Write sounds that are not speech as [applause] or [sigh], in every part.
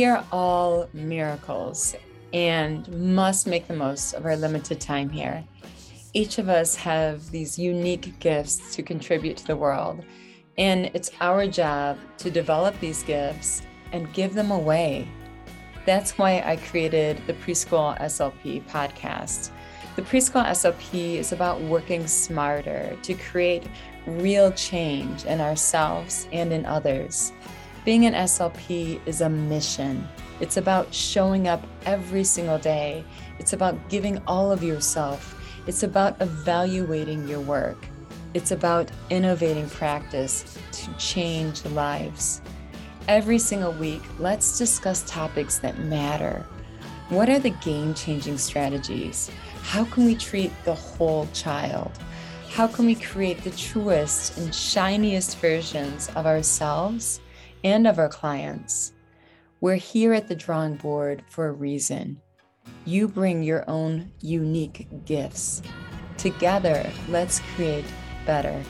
We are all miracles and must make the most of our limited time here. Each of us have these unique gifts to contribute to the world, and it's our job to develop these gifts and give them away. That's why I created the Preschool SLP podcast. The Preschool SLP is about working smarter to create real change in ourselves and in others. Being an SLP is a mission. It's about showing up every single day. It's about giving all of yourself. It's about evaluating your work. It's about innovating practice to change lives. Every single week, let's discuss topics that matter. What are the game changing strategies? How can we treat the whole child? How can we create the truest and shiniest versions of ourselves and of our clients? We're here at the drawing board for a reason. You bring your own unique gifts. Together, let's create better.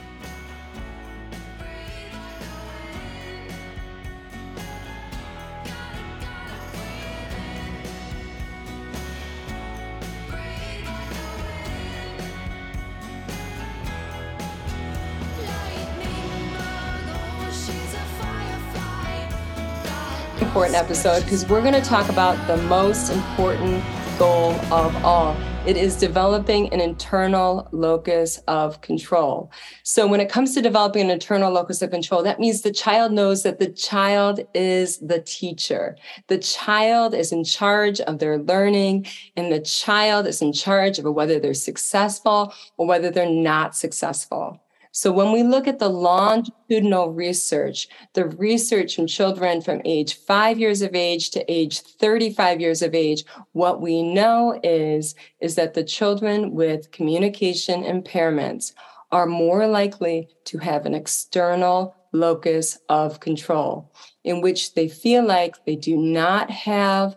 Episode because we're going to talk about the most important goal of all. It is developing an internal locus of control. So, when it comes to developing an internal locus of control, that means the child knows that the child is the teacher. The child is in charge of their learning, and the child is in charge of whether they're successful or whether they're not successful. So when we look at the longitudinal research, the research from children from age five years of age to age 35 years of age, what we know is, is that the children with communication impairments are more likely to have an external locus of control in which they feel like they do not have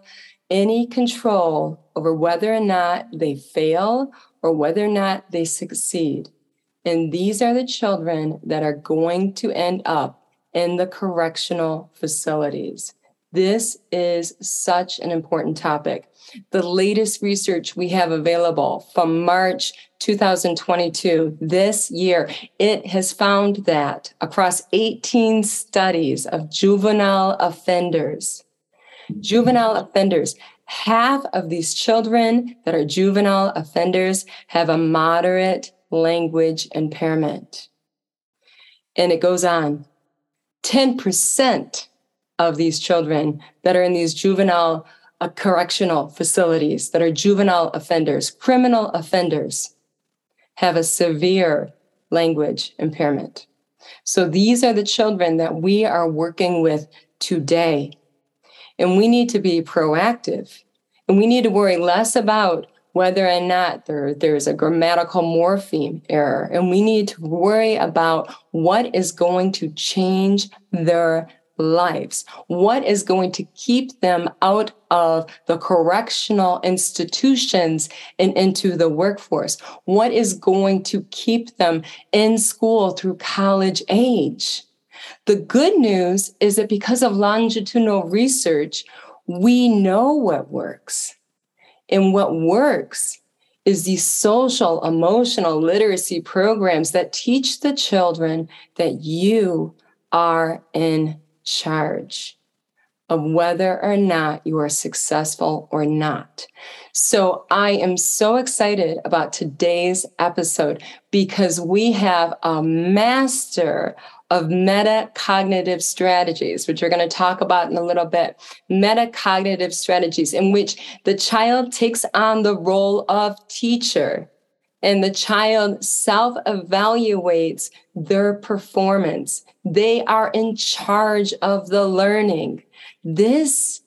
any control over whether or not they fail or whether or not they succeed. And these are the children that are going to end up in the correctional facilities. This is such an important topic. The latest research we have available from March 2022, this year, it has found that across 18 studies of juvenile offenders, juvenile offenders, half of these children that are juvenile offenders have a moderate language impairment. And it goes on 10% of these children that are in these juvenile uh, correctional facilities, that are juvenile offenders, criminal offenders, have a severe language impairment. So these are the children that we are working with today. And we need to be proactive and we need to worry less about whether or not there, there's a grammatical morpheme error. And we need to worry about what is going to change their lives, what is going to keep them out of the correctional institutions and into the workforce, what is going to keep them in school through college age. The good news is that because of longitudinal research, we know what works. And what works is these social emotional literacy programs that teach the children that you are in charge of whether or not you are successful or not. So I am so excited about today's episode because we have a master of metacognitive strategies, which we're going to talk about in a little bit. Metacognitive strategies in which the child takes on the role of teacher and the child self evaluates their performance. They are in charge of the learning. This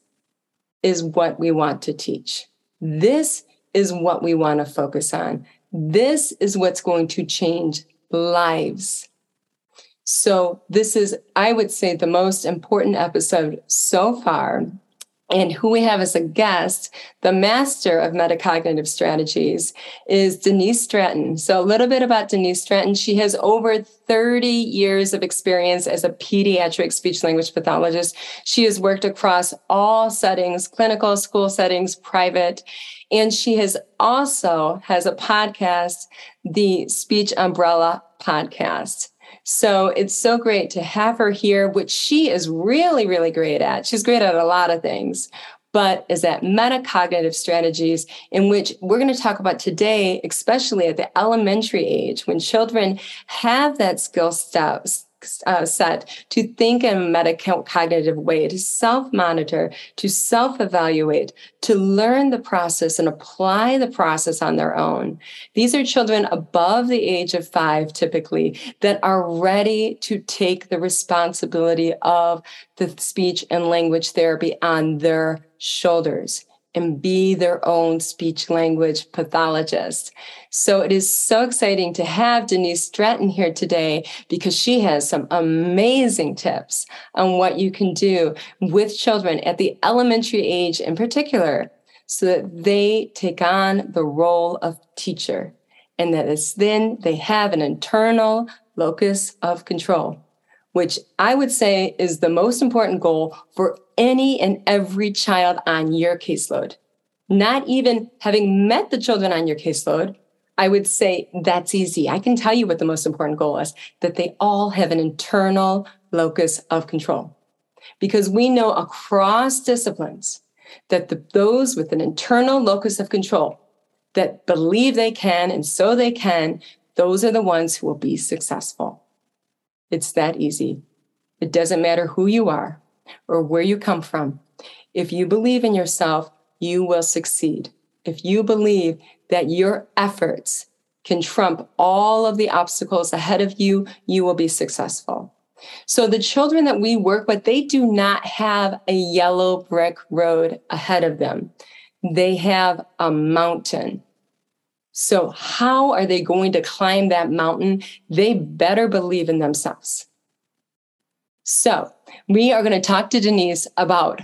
is what we want to teach. This is what we want to focus on. This is what's going to change lives. So, this is, I would say, the most important episode so far And who we have as a guest, the master of metacognitive strategies, is Denise Stratton. So, a little bit about Denise Stratton. She has over 30 years of experience as a pediatric speech language pathologist. She has worked across all settings clinical, school settings, private. And she has also has a podcast, the Speech Umbrella podcast. So it's so great to have her here, which she is really, really great at. She's great at a lot of things, but is at metacognitive strategies, in which we're going to talk about today, especially at the elementary age, when children have that skill steps uh, set to think in a metacognitive way, to self monitor, to self evaluate, to learn the process and apply the process on their own. These are children above the age of five, typically, that are ready to take the responsibility of the speech and language therapy on their shoulders and be their own speech language pathologist. So it is so exciting to have Denise Stratton here today because she has some amazing tips on what you can do with children at the elementary age in particular so that they take on the role of teacher and that it's then they have an internal locus of control which I would say is the most important goal for any and every child on your caseload. Not even having met the children on your caseload, I would say that's easy. I can tell you what the most important goal is that they all have an internal locus of control. Because we know across disciplines that the, those with an internal locus of control that believe they can and so they can, those are the ones who will be successful. It's that easy. It doesn't matter who you are or where you come from. If you believe in yourself, you will succeed. If you believe that your efforts can trump all of the obstacles ahead of you, you will be successful. So the children that we work with, they do not have a yellow brick road ahead of them. They have a mountain. So, how are they going to climb that mountain? They better believe in themselves. So, we are going to talk to Denise about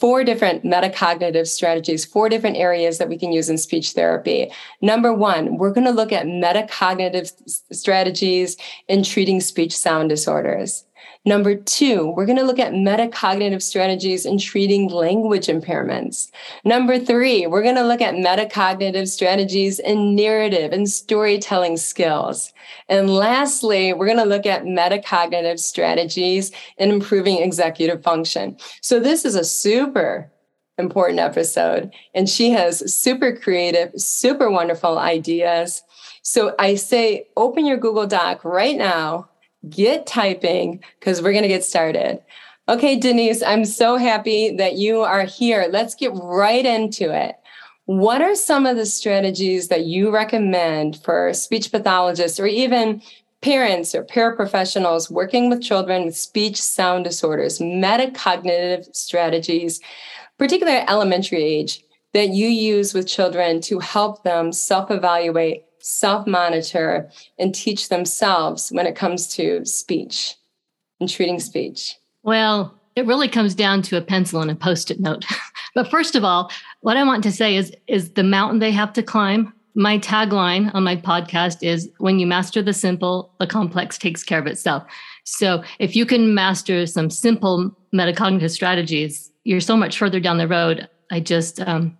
four different metacognitive strategies, four different areas that we can use in speech therapy. Number one, we're going to look at metacognitive strategies in treating speech sound disorders. Number two, we're going to look at metacognitive strategies in treating language impairments. Number three, we're going to look at metacognitive strategies in narrative and storytelling skills. And lastly, we're going to look at metacognitive strategies in improving executive function. So this is a super important episode, and she has super creative, super wonderful ideas. So I say, open your Google Doc right now get typing because we're going to get started. Okay, Denise, I'm so happy that you are here. Let's get right into it. What are some of the strategies that you recommend for speech pathologists or even parents or paraprofessionals working with children with speech sound disorders, metacognitive strategies, particularly at elementary age, that you use with children to help them self evaluate self monitor, and teach themselves when it comes to speech and treating speech? Well, it really comes down to a pencil and a post-it note. [laughs] but first of all, what I want to say is is the mountain they have to climb. My tagline on my podcast is when you master the simple, the complex takes care of itself. So if you can master some simple metacognitive strategies, you're so much further down the road. I just um,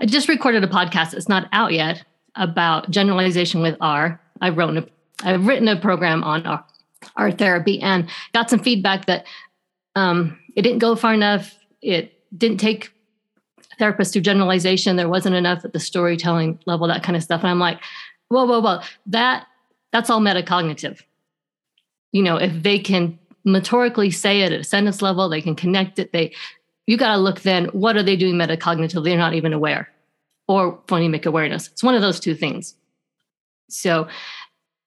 I just recorded a podcast. It's not out yet, about generalization with R. I've written a, I've written a program on R, R therapy and got some feedback that um, it didn't go far enough. It didn't take therapists through generalization. There wasn't enough at the storytelling level, that kind of stuff. And I'm like, whoa, whoa, whoa, that that's all metacognitive. You know, if they can motorically say it at a sentence level, they can connect it. They you got to look then, what are they doing metacognitively? They're not even aware or phonemic awareness. It's one of those two things. So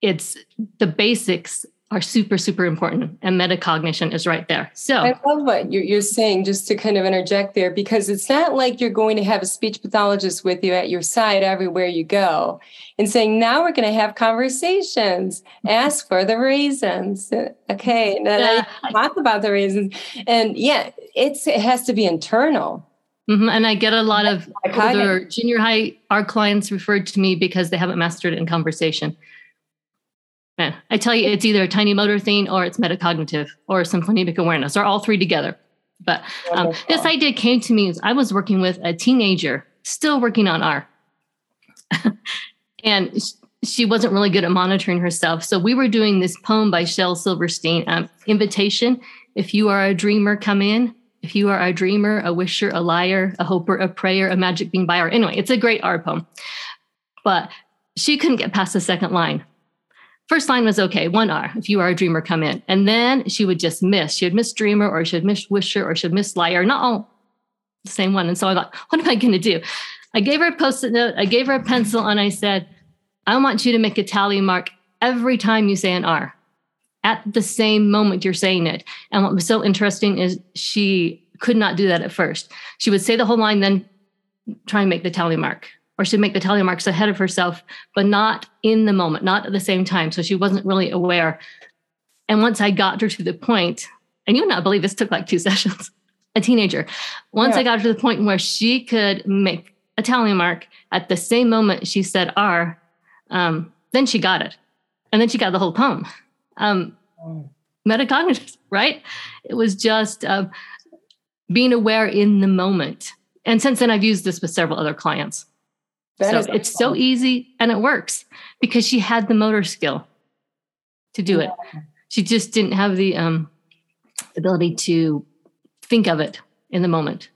it's the basics are super, super important, and metacognition is right there. So I love what you're, you're saying, just to kind of interject there, because it's not like you're going to have a speech pathologist with you at your side everywhere you go and saying, now we're going to have conversations, ask for the reasons. Okay. And then yeah. I talk about the reasons. And yeah, it's it has to be internal. Mm-hmm. And I get a lot of older junior high R clients referred to me because they haven't mastered it in conversation. I tell you, it's either a tiny motor thing or it's metacognitive or some phonemic awareness or all three together. But um, this idea came to me as I was working with a teenager, still working on R. [laughs] and she wasn't really good at monitoring herself. So we were doing this poem by Shel Silverstein, um, Invitation. If you are a dreamer, come in. If you are a dreamer, a wisher, a liar, a hoper, a prayer, a magic being buyer. Anyway, it's a great R poem. But she couldn't get past the second line. First line was okay, one R. If you are a dreamer, come in. And then she would just miss. She would miss dreamer or she would miss wisher or she would miss liar, not all the same one. And so I thought, [laughs] what am I going to do? I gave her a post it note, I gave her a pencil, and I said, I want you to make a tally mark every time you say an R at the same moment you're saying it. And what was so interesting is she could not do that at first. She would say the whole line, then try and make the tally mark or she'd make the tally marks ahead of herself, but not in the moment, not at the same time. So she wasn't really aware. And once I got her to the point, and you would not believe this took like two [laughs] sessions, a teenager. Once yeah. I got her to the point where she could make a tally mark at the same moment she said R, um, then she got it. And then she got the whole poem. Um. Metacognitive, [laughs] right? It was just uh, being aware in the moment. And since then, I've used this with several other clients. That so it's so easy and it works because she had the motor skill to do yeah. it. She just didn't have the um, ability to think of it in the moment.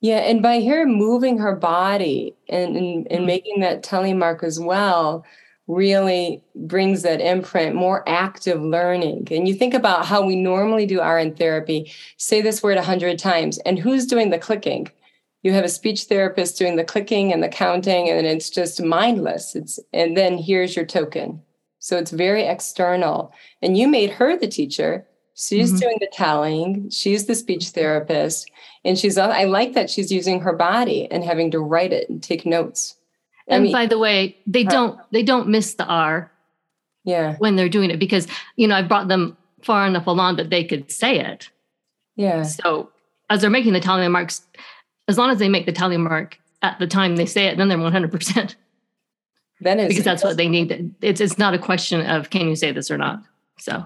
Yeah, and by her moving her body and, and, and mm-hmm. making that tally mark as well, really brings that imprint, more active learning. And you think about how we normally do RN therapy, say this word a hundred times, and who's doing the clicking? you have a speech therapist doing the clicking and the counting and it's just mindless. It's and then here's your token. So it's very external. And you made her the teacher. She's mm-hmm. doing the tallying. She's the speech therapist. And she's i like that she's using her body and having to write it and take notes and I mean, by the way they don't they don't miss the r yeah when they're doing it because you know i brought them far enough along that they could say it yeah so as they're making the tally marks as long as they make the tally mark at the time they say it, then they're 100%. That is because that's what they need. It's it's not a question of can you say this or not. So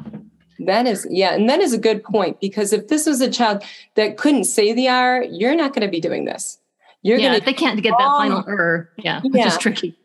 that is yeah, and that is a good point because if this was a child that couldn't say the R, you're not going to be doing this. You're yeah, going they can't get that final er. Yeah, which yeah. is tricky.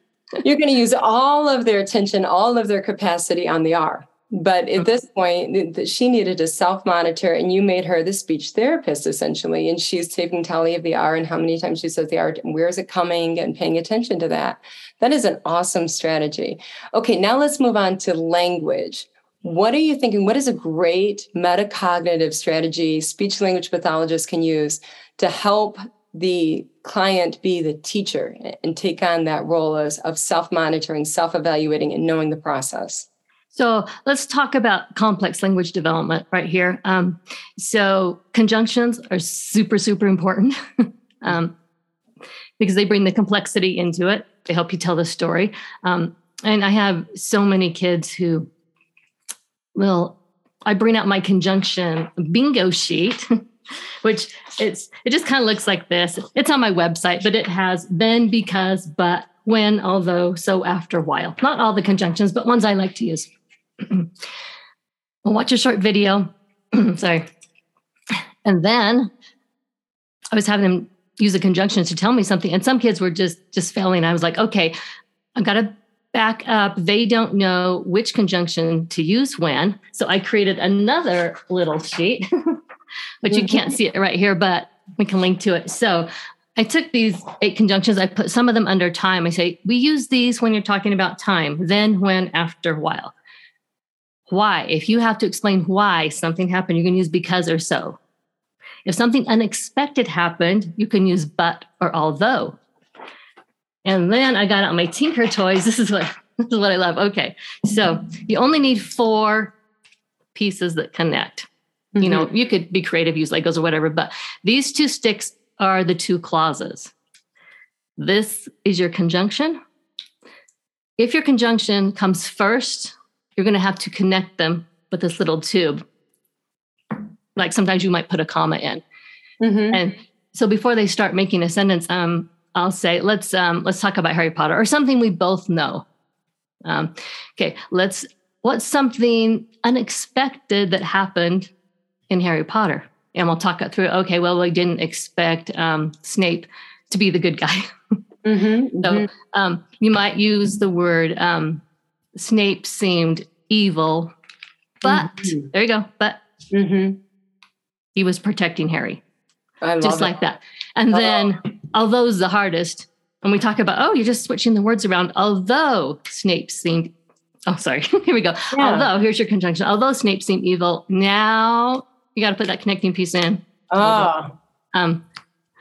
you're going to use all of their attention, all of their capacity on the R. But at this point, she needed to self monitor, and you made her the speech therapist essentially. And she's taking tally of the R and how many times she says the R, and where is it coming, and paying attention to that. That is an awesome strategy. Okay, now let's move on to language. What are you thinking? What is a great metacognitive strategy speech language pathologists can use to help the client be the teacher and take on that role as, of self monitoring, self evaluating, and knowing the process? So let's talk about complex language development right here. Um, so conjunctions are super, super important [laughs] um, because they bring the complexity into it. They help you tell the story. Um, and I have so many kids who will, I bring out my conjunction bingo sheet. [laughs] which it's it just kind of looks like this. It's on my website, but it has then, because, but, when, although, so, after, while. Not all the conjunctions, but ones I like to use. [clears throat] we'll watch a short video. [clears throat] Sorry. And then I was having them use a conjunction to tell me something. And some kids were just just failing. I was like, okay, I've got to back up. They don't know which conjunction to use when. So I created another little sheet, [laughs] which you can't mm-hmm. see it right here, but we can link to it. So I took these eight conjunctions, I put some of them under time. I say, we use these when you're talking about time, then, when, after, while. Why? If you have to explain why something happened, you can use because or so. If something unexpected happened, you can use but or although. And then I got out my Tinker toys. [laughs] This is what this is what I love. Okay. So you only need four pieces that connect. Mm-hmm. You know, mm-hmm. you could be creative, use Legos or whatever, but these two sticks are the two clauses. This is your conjunction. If your conjunction comes first, you're going to have to connect them with this little tube. Like sometimes you might put a comma in. Mm-hmm. And so before they start making a sentence, um, I'll say, let's um, let's talk about Harry Potter or something we both know. Um, okay, let's what's something unexpected that happened in Harry Potter? And we'll talk it through. Okay, well, we didn't expect um, Snape to be the good guy. [laughs] mm-hmm, so mm-hmm. Um, you might use the word um, Snape seemed evil, but mm-hmm. there you go. But mm-hmm. he was protecting Harry, just it. like that. And oh. then, although it's the hardest, and we talk about, oh, you're just switching the words around. Although Snape seemed, oh, sorry, [laughs] here we go. Yeah. Although, here's your conjunction. Although Snape seemed evil, now you got to put that connecting piece in. Oh. Um,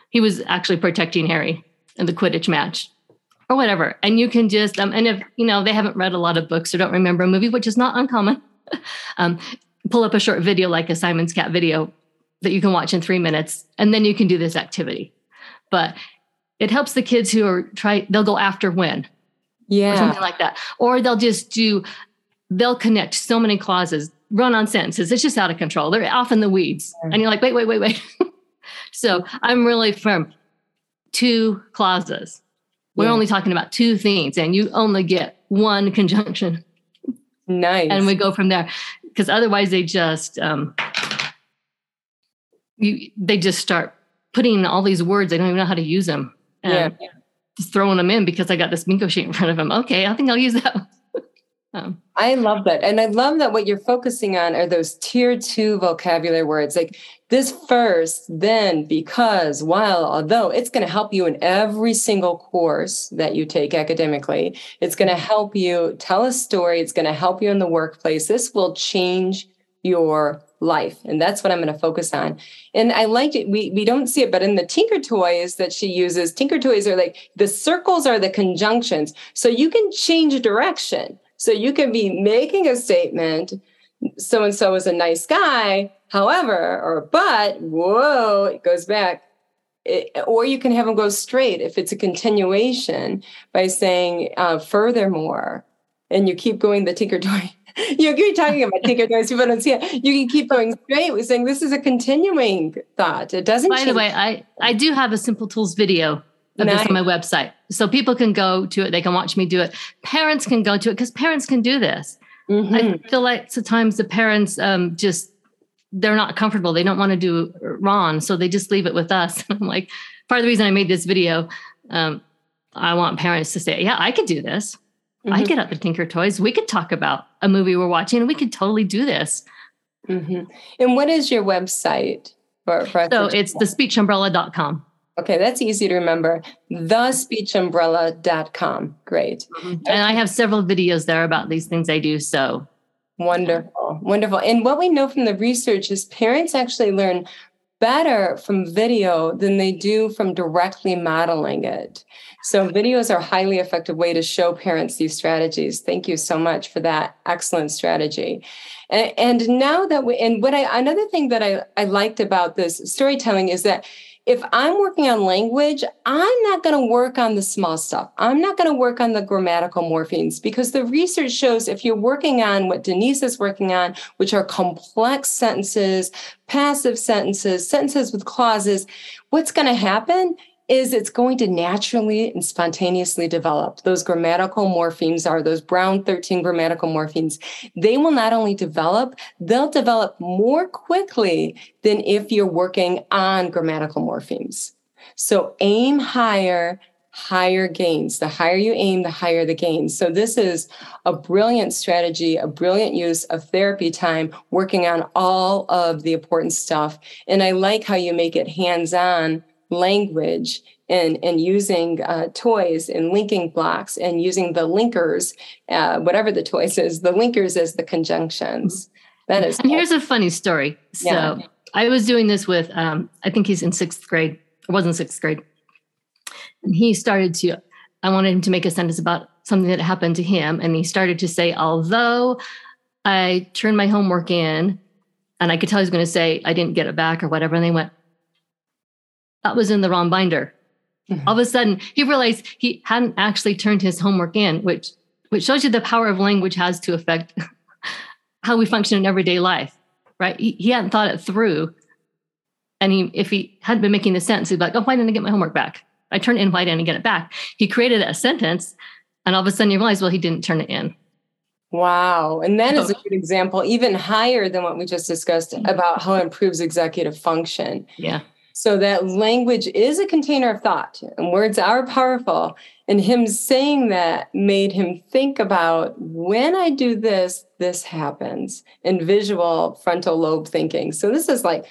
he was actually protecting Harry in the Quidditch match or whatever. And you can just, um, and if, you know, they haven't read a lot of books or don't remember a movie, which is not uncommon, [laughs] um, pull up a short video like a Simon's Cat video that you can watch in three minutes, and then you can do this activity. But it helps the kids who are try, they'll go after when. Yeah. Or something like that. Or they'll just do, they'll connect so many clauses, run on sentences. It's just out of control. They're off in the weeds. And you're like, wait, wait, wait, wait. [laughs] so I'm really firm. Two clauses we're yeah. only talking about two things, and you only get one conjunction. Nice. And we go from there because otherwise they just um, you they just start putting all these words. They don't even know how to use them. And yeah. Just throwing them in because I got this bingo sheet in front of them. Okay, I think I'll use that. Um, I love that. And I love that what you're focusing on are those tier two vocabulary words. Like this first, then, because, while, although it's going to help you in every single course that you take academically. It's going to help you tell a story. It's going to help you in the workplace. This will change your life. And that's what I'm going to focus on. And I like it. We, we don't see it, but in the Tinker Toys that she uses, Tinker Toys are like the circles are the conjunctions. So you can change direction. So you can be making a statement so and so is a nice guy. However, or but, whoa, it goes back. It, or you can have them go straight if it's a continuation by saying, uh, furthermore, and you keep going the tinker toy. [laughs] you keep talking about tinker [laughs] toys, people don't see it. You can keep going straight with saying this is a continuing thought. It doesn't. By change. the way, I I do have a simple tools video of nice. this on my website, so people can go to it. They can watch me do it. Parents can go to it because parents can do this. Mm-hmm. I feel like sometimes the parents um, just they're not comfortable. They don't want to do Ron, so they just leave it with us. [laughs] I'm like, part of the reason I made this video, um, I want parents to say, "Yeah, I could do this. Mm-hmm. I get up the Tinker Toys. We could talk about a movie we're watching, and we could totally do this." Mm-hmm. And what is your website? For, for so it's thespeechumbrella.com. Okay, that's easy to remember. Thespeechumbrella.com. Great. Mm-hmm. And I have several videos there about these things I do. So wonderful, wonderful. And what we know from the research is parents actually learn better from video than they do from directly modeling it. So videos are a highly effective way to show parents these strategies. Thank you so much for that excellent strategy. And, and now that we, and what I, another thing that I, I liked about this storytelling is that if I'm working on language, I'm not going to work on the small stuff. I'm not going to work on the grammatical morphemes because the research shows if you're working on what Denise is working on, which are complex sentences, passive sentences, sentences with clauses, what's going to happen is it's going to naturally and spontaneously develop. Those grammatical morphemes are those Brown 13 grammatical morphemes. They will not only develop, they'll develop more quickly than if you're working on grammatical morphemes. So aim higher, higher gains. The higher you aim, the higher the gains. So this is a brilliant strategy, a brilliant use of therapy time, working on all of the important stuff. And I like how you make it hands on language and, and using uh, toys and linking blocks and using the linkers, uh, whatever the toys is, the linkers as the conjunctions. That is. And here's a funny story. So yeah. I was doing this with, um, I think he's in sixth grade, or was in sixth grade. And he started to, I wanted him to make a sentence about something that happened to him. And he started to say, although I turned my homework in and I could tell he was going to say, I didn't get it back or whatever. And they went, that was in the wrong binder. Mm-hmm. All of a sudden, he realized he hadn't actually turned his homework in, which which shows you the power of language has to affect [laughs] how we function in everyday life, right? He, he hadn't thought it through. And he, if he hadn't been making the sentence, he'd be like, oh, why didn't I get my homework back? I turned in, why didn't I get it back? He created a sentence, and all of a sudden you realize, well, he didn't turn it in. Wow. And that is a good example, even higher than what we just discussed about how it improves executive function. Yeah. So that language is a container of thought and words are powerful. And him saying that made him think about when I do this, this happens in visual frontal lobe thinking. So this is like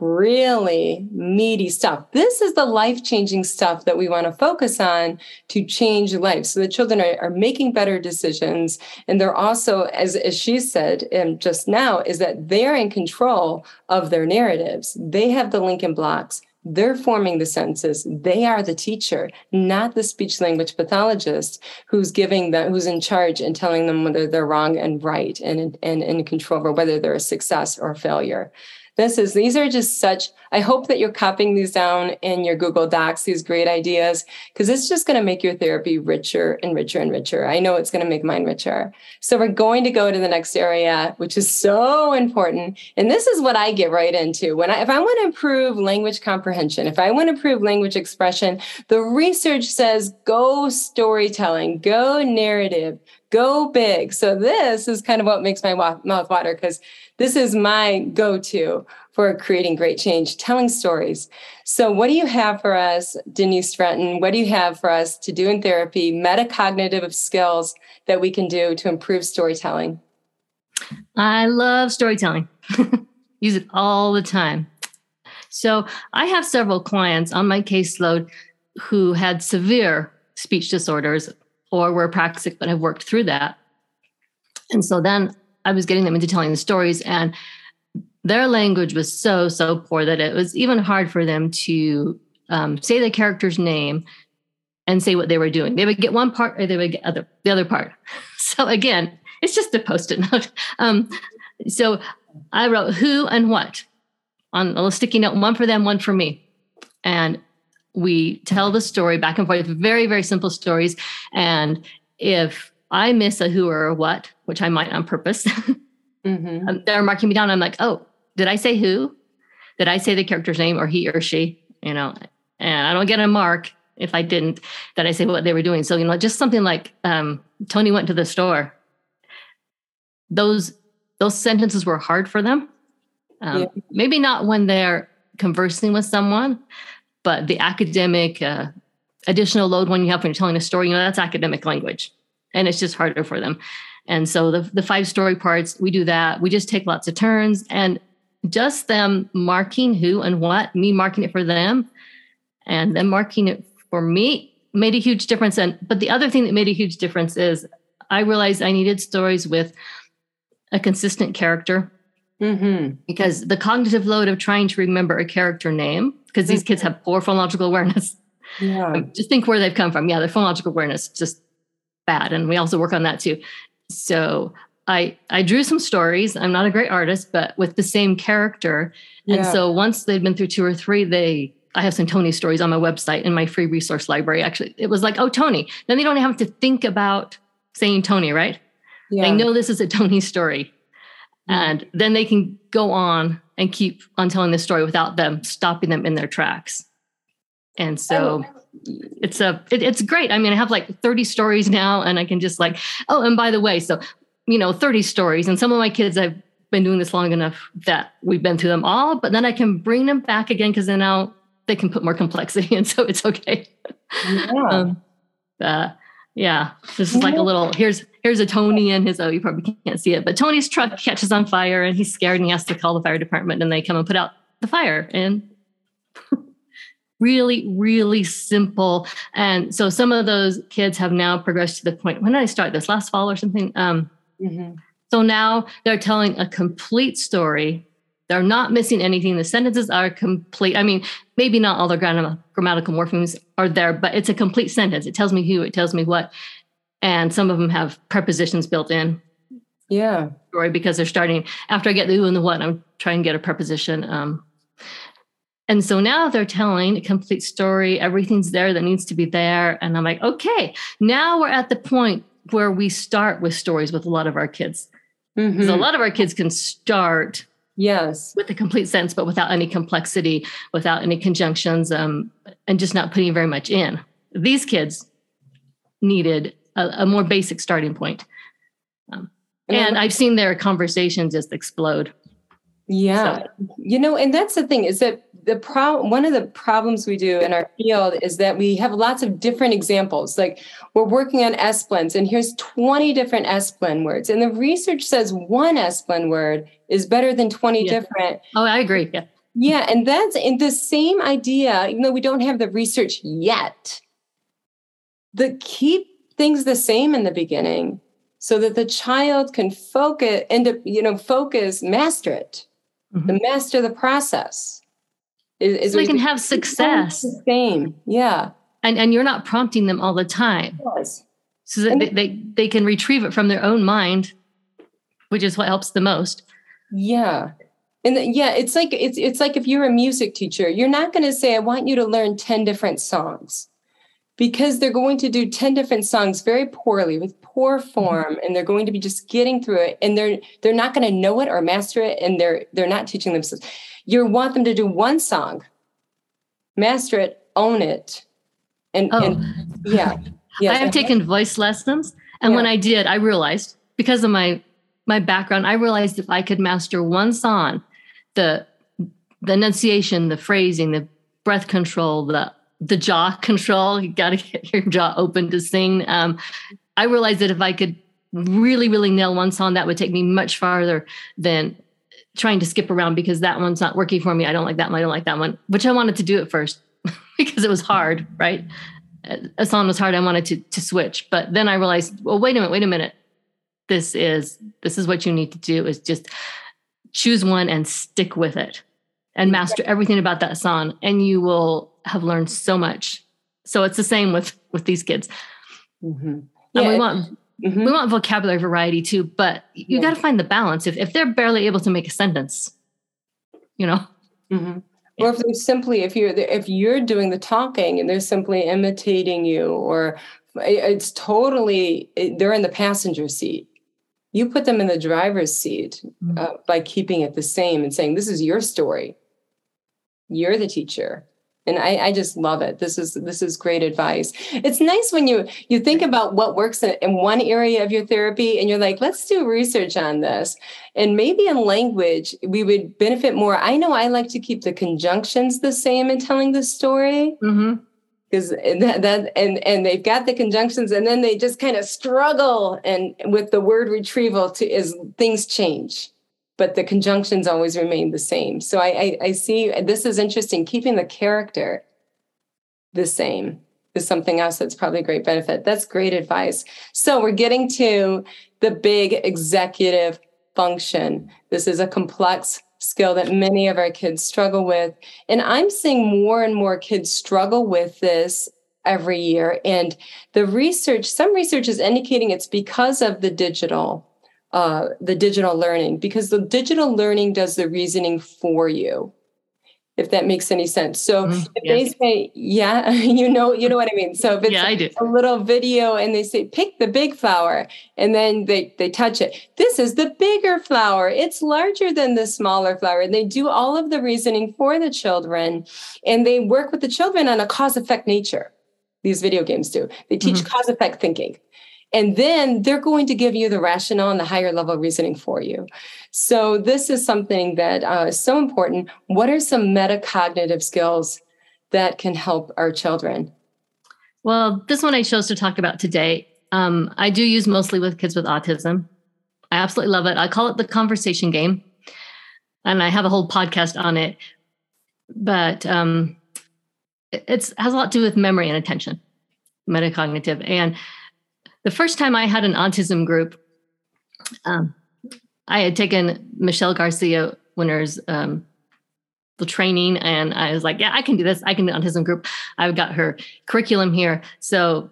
really meaty stuff. This is the life changing stuff that we want to focus on to change life. So the children are, are making better decisions. And they're also, as, as she said um, just now, is that they're in control of their narratives. They have the linking blocks. They're forming the sentences. They are the teacher, not the speech language pathologist who's giving them, who's in charge and telling them whether they're wrong and right and, and, and in control over whether they're a success or a failure this is these are just such i hope that you're copying these down in your google docs these great ideas because it's just going to make your therapy richer and richer and richer. I know it's going to make mine richer. So we're going to go to the next area which is so important. And this is what i get right into. When i if i want to improve language comprehension if i want to improve language expression the research says go storytelling go narrative go big. So this is kind of what makes my mouth water because this is my go-to for creating great change, telling stories. So what do you have for us, Denise Stratton? What do you have for us to do in therapy, metacognitive skills that we can do to improve storytelling? I love storytelling. [laughs] Use it all the time. So I have several clients on my caseload who had severe speech disorders or were praxic but have worked through that. And so then I was getting them into telling the stories, and their language was so, so poor that it was even hard for them to um, say the character's name and say what they were doing. They would get one part or they would get other, the other part. [laughs] So again, it's just a post-it note. [laughs] Um, so I wrote who and what on a little sticky note, one for them, one for me. And we tell the story back and forth, very, very simple stories. And if I miss a who or a what, which I might on purpose, [laughs] mm-hmm. Um, they're marking me down. I'm like, oh, did I say who? Did I say the character's name or he or she? You know, and I don't get a mark if I didn't, that I say what they were doing. So, you know, just something like um, Tony went to the store. Those those sentences were hard for them. Um, yeah. Maybe not when they're conversing with someone, but the academic uh, additional load when you have when you're telling a story, you know, that's academic language, and it's just harder for them. And so the the five story parts, we do that. We just take lots of turns, and just them marking who and what, me marking it for them, and them marking it for me made a huge difference. And but the other thing that made a huge difference is I realized I needed stories with a consistent character. Mm-hmm. Because the cognitive load of trying to remember a character name because these kids have poor phonological awareness. Yeah. Just think where they've come from. Yeah, their phonological awareness just bad. And we also work on that too. So I I drew some stories. I'm not a great artist, but with the same character. Yeah. And so once they'd been through two or three, they I have some Tony stories on my website in my free resource library. Actually, it was like, oh, Tony. Then they don't have to think about saying Tony, right? Yeah. They know this is a Tony story. And then they can go on and keep on telling the story without them stopping them in their tracks. And so it's a it, it's great. I mean, I have like 30 stories now, and I can just like, oh, and by the way, so you know, 30 stories, and some of my kids I've been doing this long enough that we've been through them all, but then I can bring them back again because then now they can put more complexity [laughs] and so it's okay. Yeah. um, uh, yeah, this is like a little here's here's a Tony and his oh you probably can't see it, but Tony's truck catches on fire and he's scared and he has to call the fire department and they come and put out the fire and [laughs] really really simple and so some of those kids have now progressed to the point when did I start this last fall or something um, mm-hmm. so now they're telling a complete story they're not missing anything. The sentences are complete. I mean, maybe not all the grammatical morphemes are there, but it's a complete sentence. It tells me who, it tells me what. And some of them have prepositions built in. Yeah. Story because they're starting after I get the who and the what, I'm trying to get a preposition. Um, and so now they're telling a complete story. Everything's there that needs to be there. And I'm like, okay, now we're at the point where we start with stories with a lot of our kids. Mhm. So a lot of our kids can start Yes. with a complete sentence, but without any complexity, without any conjunctions, um, and just not putting very much in. These kids needed a, a more basic starting point. Um, and I've seen their conversation just explode. Yeah. You know, and that's the thing is that the problem one of the problems we do in our field is that we have lots of different examples. Like we're working on S blends and here's 20 different S blend words. And the research says one S blend word is better than 20 Yeah. different. Oh, I agree. Yeah. Yeah, and that's in the same idea, even though we don't have the research yet. The keep things the same in the beginning so that the child can focus end up, you know, focus, master it, Mhm. the master the process. Is, is So they can we- have success. The same. Yeah. And, and you're not prompting them all the time. Yes. So that they, they, they can retrieve it from their own mind, which is what helps the most. Yeah. And the- yeah, it's like it's it's like if you're a music teacher, you're not going to say I want you to learn 10 different songs. Because they're going to do 10 different songs very poorly with poor mm-hmm. form and they're going to be just getting through it and they're they're not going to know it or master it and they're they're not teaching themselves. You want them to do one song, master it, own it. And, Oh, and yeah. Yes, [laughs] I have taken voice lessons. And when I did, I realized because of my my background, I realized if I could master one song, the the enunciation, the phrasing, the breath control, the the jaw control, you got to [laughs] get your jaw open to sing. Um, I realized that if I could really, really nail one song, that would take me much farther than trying to skip around because that one's not working for me. I don't like that one. I don't like that one, which I wanted to do at first [laughs] because it was hard, right? A song was hard. I wanted to to switch, but then I realized, well, wait a minute, wait a minute. This is this is what you need to do is just choose one and stick with it and master everything about that song and you will have learned so much so it's the same with with these kids Mhm. and we want mhm. we want vocabulary variety too but you Yeah. got to find the balance if, if they're barely able to make a sentence you know Mhm. Or if they're simply, if you're if you're doing the talking and they're simply imitating you, or it's totally they're in the passenger seat. You put them in the driver's seat Mhm. uh, by keeping it the same and saying, "This is your story. You're the teacher." And I, I just love it. This is this is great advice. It's nice when you you think about what works in, in one area of your therapy, and you're like, let's do research on this. And maybe in language, we would benefit more. I know I like to keep the conjunctions the same in telling the story mm-hmm. Because that, that and and they've got the conjunctions, and then they just kind of struggle and with the word retrieval to as things change, but the conjunctions always remain the same. So I I, I see this is interesting. Keeping the character the same is something else that's probably a great benefit. That's great advice. So we're getting to the big executive function. This is a complex skill that many of our kids struggle with. And I'm seeing more and more kids struggle with this every year. And the research, some research is indicating it's because of the digital, uh, the digital learning, because the digital learning does the reasoning for you. If that makes any sense. So Mhm. if Yes. they say, yeah, [laughs] you know, you know what I mean. So if it's yeah a little video and they say pick the big flower and then they they touch it this is the bigger flower it's larger than the smaller flower and they do all of the reasoning for the children and they work with the children on a cause effect nature these video games do they teach cause effect thinking and then they're going to give you the rationale and the higher level reasoning for you so this is something that uh, is so important what are some metacognitive skills that can help our children Well, this one I chose to talk about today. Um, I do use mostly with kids with autism. I absolutely love it. I call it the conversation game, and I have a whole podcast on it. But um, it- has a lot to do with memory and attention, metacognitive. And the first time I had an autism group, um, I had taken Michelle Garcia Winner's um, the training, and I was like, "Yeah, I can do this. I can do autism group." I've got her curriculum here. So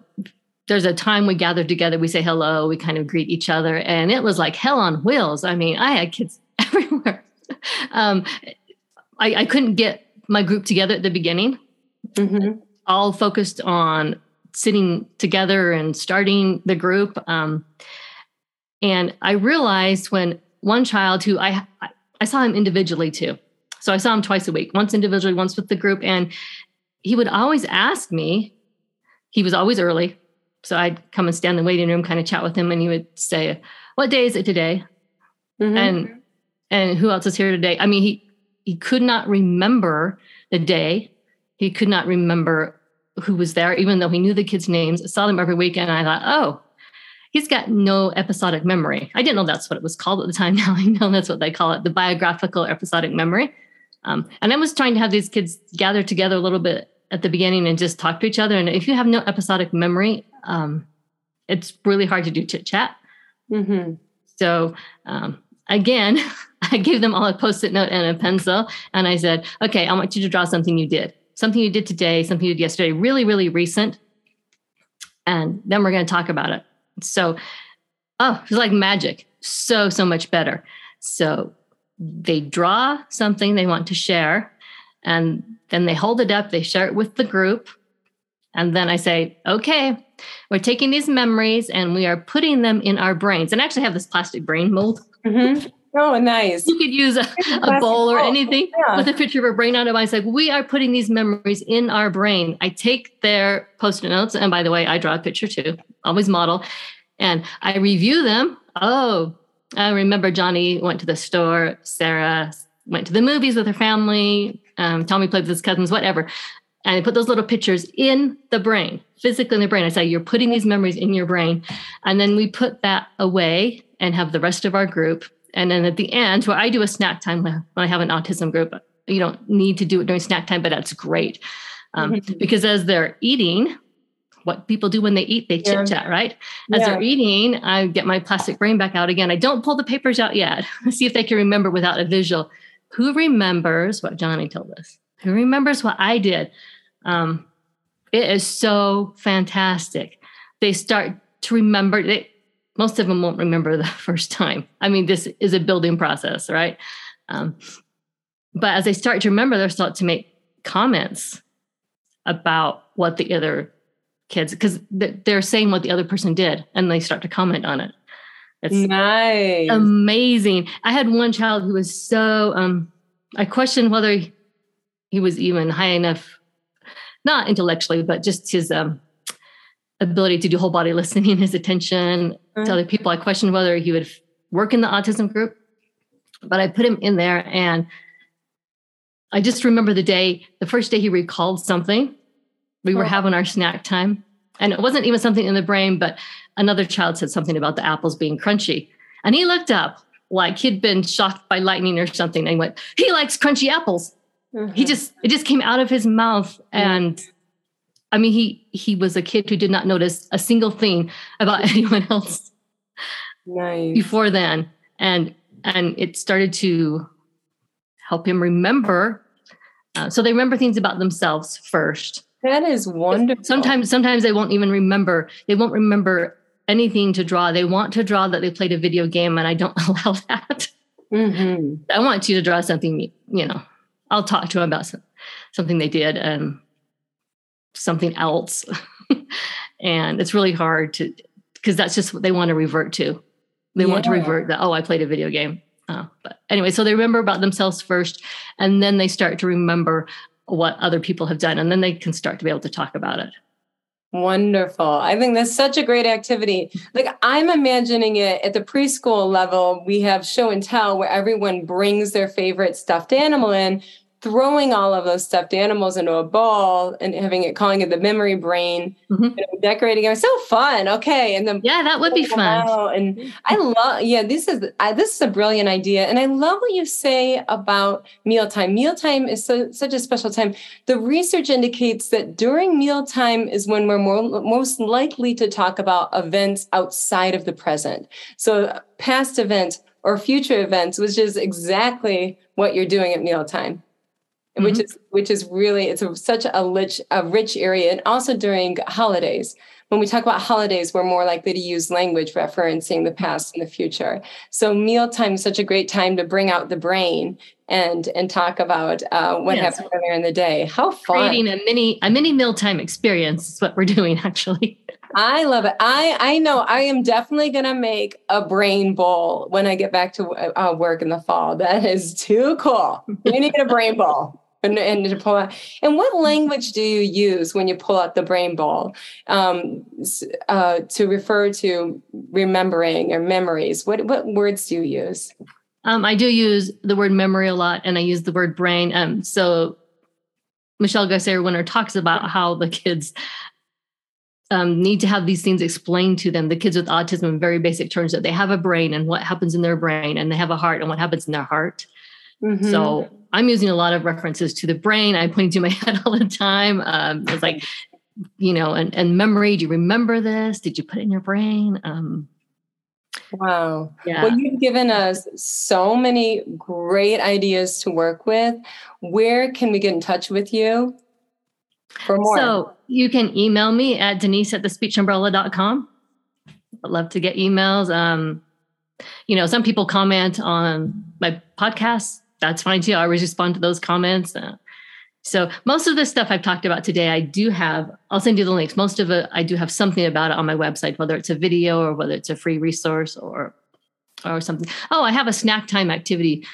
there's a time we gather together, we say hello, we kind of greet each other, and it was like hell on wheels. I mean, I had kids [laughs] everywhere. um, I, I, couldn't get my group together at the beginning, mm-hmm. all focused on sitting together and starting the group. Um, and I realized when one child who I I saw him individually too. So I saw him twice a week, once individually, once with the group. And he would always ask me, he was always early. So I'd come and stand in the waiting room, kind of chat with him, and he would say, What day is it today? Mm-hmm. And and who else is here today? I mean, he he could not remember the day. He could not remember who was there, even though he knew the kids' names. I saw them every weekend. I thought, oh, he's got no episodic memory. I didn't know that's what it was called at the time. [laughs] Now I know that's what they call it the biographical episodic memory. Um, and I was trying to have these kids gather together a little bit at the beginning and just talk to each other. And if you have no episodic memory, um, it's really hard to do chit chat. Mm-hmm. So um, again, [laughs] I gave them all a post it note and a pencil. And I said, okay, I want you to draw something you did, something you did today, something you did yesterday, really, really recent. And then we're going to talk about it. So, oh, it's like magic. So, so much better. So they draw something they want to share and then they hold it up, they share it with the group. And then I say, okay, we're taking these memories and we are putting them in our brains. And I actually have this plastic brain mold. Mm-hmm. Oh, nice. You could use a, a bowl or anything yeah. with a picture of a brain on it. I said, we are putting these memories in our brain. I take their post-it notes. And by the way, I draw a picture too, always model. And I review them. Oh, I remember Johnny went to the store. Sarah went to the movies with her family. Um, Tommy played with his cousins, whatever. And I put those little pictures in the brain, physically in the brain. I say, you're putting these memories in your brain. And then we put that away and have the rest of our group. And then at the end, where I do a snack time when I have an autism group, you don't need to do it during snack time, but that's great. Um, mm-hmm. Because as they're eating, what people do when they eat, they chit chat, right? As yeah. they're eating, I get my plastic brain back out again. I don't pull the papers out yet. [laughs] See if they can remember without a visual. Who remembers what Johnny told us? Who remembers what I did? Um, it is so fantastic. They start to remember. They, most of them won't remember [laughs] the first time. I mean, this is a building process, right? Um, but as they start to remember, they start to make comments about what the other kids because they're saying what the other person did and they start to comment on it. It's nice. Amazing. I had one child who was so um I questioned whether he, he was even high enough not intellectually but just his um ability to do whole body listening, his attention mm-hmm. to other people. I questioned whether he would work in the autism group, but I put him in there and I just remember the day, the first day he recalled something we were having our snack time. And it wasn't even something in the brain, but another child said something about the apples being crunchy. And he looked up like he'd been shocked by lightning or something. And he went, he likes crunchy apples. Mm-hmm. He just, it just came out of his mouth. And I mean, he, he was a kid who did not notice a single thing about [laughs] anyone else nice. before then. And, and it started to help him remember. Uh, so they remember things about themselves first that is wonderful. Sometimes, sometimes they won't even remember. They won't remember anything to draw. They want to draw that they played a video game, and I don't [laughs] allow that. Mm-hmm. I want you to draw something. You know, I'll talk to them about some, something they did and something else, [laughs] and it's really hard to because that's just what they want to revert to. They yeah. want to revert that. Oh, I played a video game. Oh, but anyway, so they remember about themselves first, and then they start to remember what other people have done and then they can start to be able to talk about it Wonderful. I think that's such a great activity. Like I'm imagining it at the preschool level, we have show and tell where everyone brings their favorite stuffed animal in throwing all of those stuffed animals into a ball and having it calling it the memory brain mm-hmm. you know, decorating it. Was so fun. Okay. And then yeah that would be fun. and i love yeah this is I, this is a brilliant idea. And i love what you say about mealtime. Mealtime is so, such a special time. The research indicates that during mealtime is when we're more, most likely to talk about events outside of the present. So past events or future events which is exactly what you're doing at mealtime mm-hmm. which is which is really it's a, such a rich a rich area and also during holidays when we talk about holidays, we're more likely to use language referencing the past and the future. So mealtime is such a great time to bring out the brain and and talk about uh, what yes. happened earlier in the day. How fun! Creating a mini a mini mealtime experience is what we're doing [laughs] actually. I love it. I I know I am definitely gonna make a brain bowl when I get back to uh, work in the fall. That is too cool. We need a brain bowl. [laughs] And, and to pull out. And what language do you use when you pull out the brain ball um, uh, to refer to remembering or memories? What what words do you use? Um, I do use the word memory a lot, and I use the word brain. Um, so Michelle Garcia Winner talks about how the kids um, need to have these things explained to them. The kids with autism, in very basic terms, that they have a brain and what happens in their brain, and they have a heart and what happens in their heart. Mm-hmm. So I'm using a lot of references to the brain. I point to my [laughs] head all the time. Um, it's like, you know, and, and memory. Do you remember this? Did you put it in your brain? Um, Wow. Yeah. Well, you've given us so many great ideas to work with. Where can we get in touch with you for more? So you can email me at denise at the thespeechumbrella.com. I'd love to get emails. Um, you know, some people comment on my podcast. That's fine too. I always respond to those comments. Uh, so most of the stuff I've talked about today, I do have, I'll send you the links. Most of it, I do have something about it on my website, whether it's a video or whether it's a free resource or or something. Oh, I have a snack time activity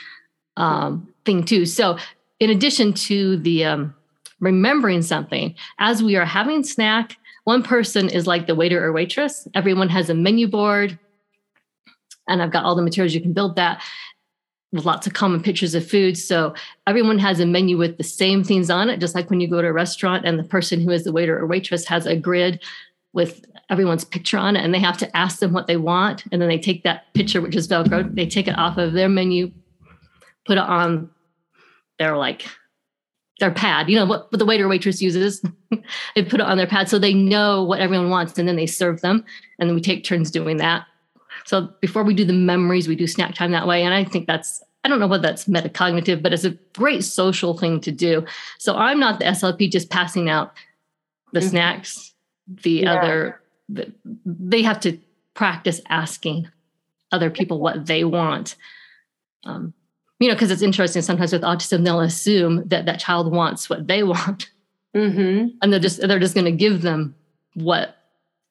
um, thing too. So in addition to the um, remembering something, as we are having snack, one person is like the waiter or waitress. Everyone has a menu board and I've got all the materials you can build that with lots of common pictures of food. So everyone has a menu with the same things on it, just like when you go to a restaurant and the person who is the waiter or waitress has a grid with everyone's picture on it and they have to ask them what they want. And then they take that picture, which is Velcro, they take it off of their menu, put it on their like their pad, you know, what, what the waiter or waitress uses. [laughs] they put it on their pad so they know what everyone wants and then they serve them. And then we take turns doing that. So before we do the memories, we do snack time that way. And I think that's, I don't know whether that's metacognitive, but it's a great social thing to do. So I'm not the SLP just passing out the mm-hmm. snacks. The yeah. other, the, they have to practice asking other people what they want. Um, you know, because it's interesting. Sometimes with autism, they'll assume that that child wants what they want, mm-hmm. and they're just they're just going to give them what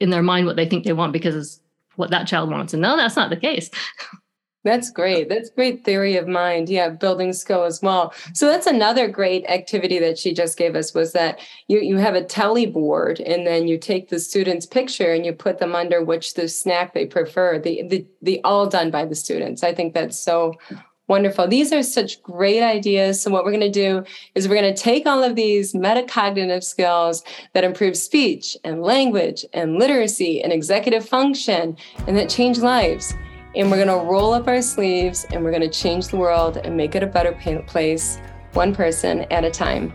in their mind what they think they want because what that child wants. And no, that's not the case. [laughs] That's great. That's great theory of mind. Yeah, building skill as well. So that's another great activity that she just gave us was that you you have a telly board and then you take the student's picture and you put them under which the snack they prefer. The the the all done by the students. I think that's so Wonderful. These are such great ideas. So, what we're going to do is we're going to take all of these metacognitive skills that improve speech and language and literacy and executive function and that change lives. And we're going to roll up our sleeves and we're going to change the world and make it a better place, one person at a time.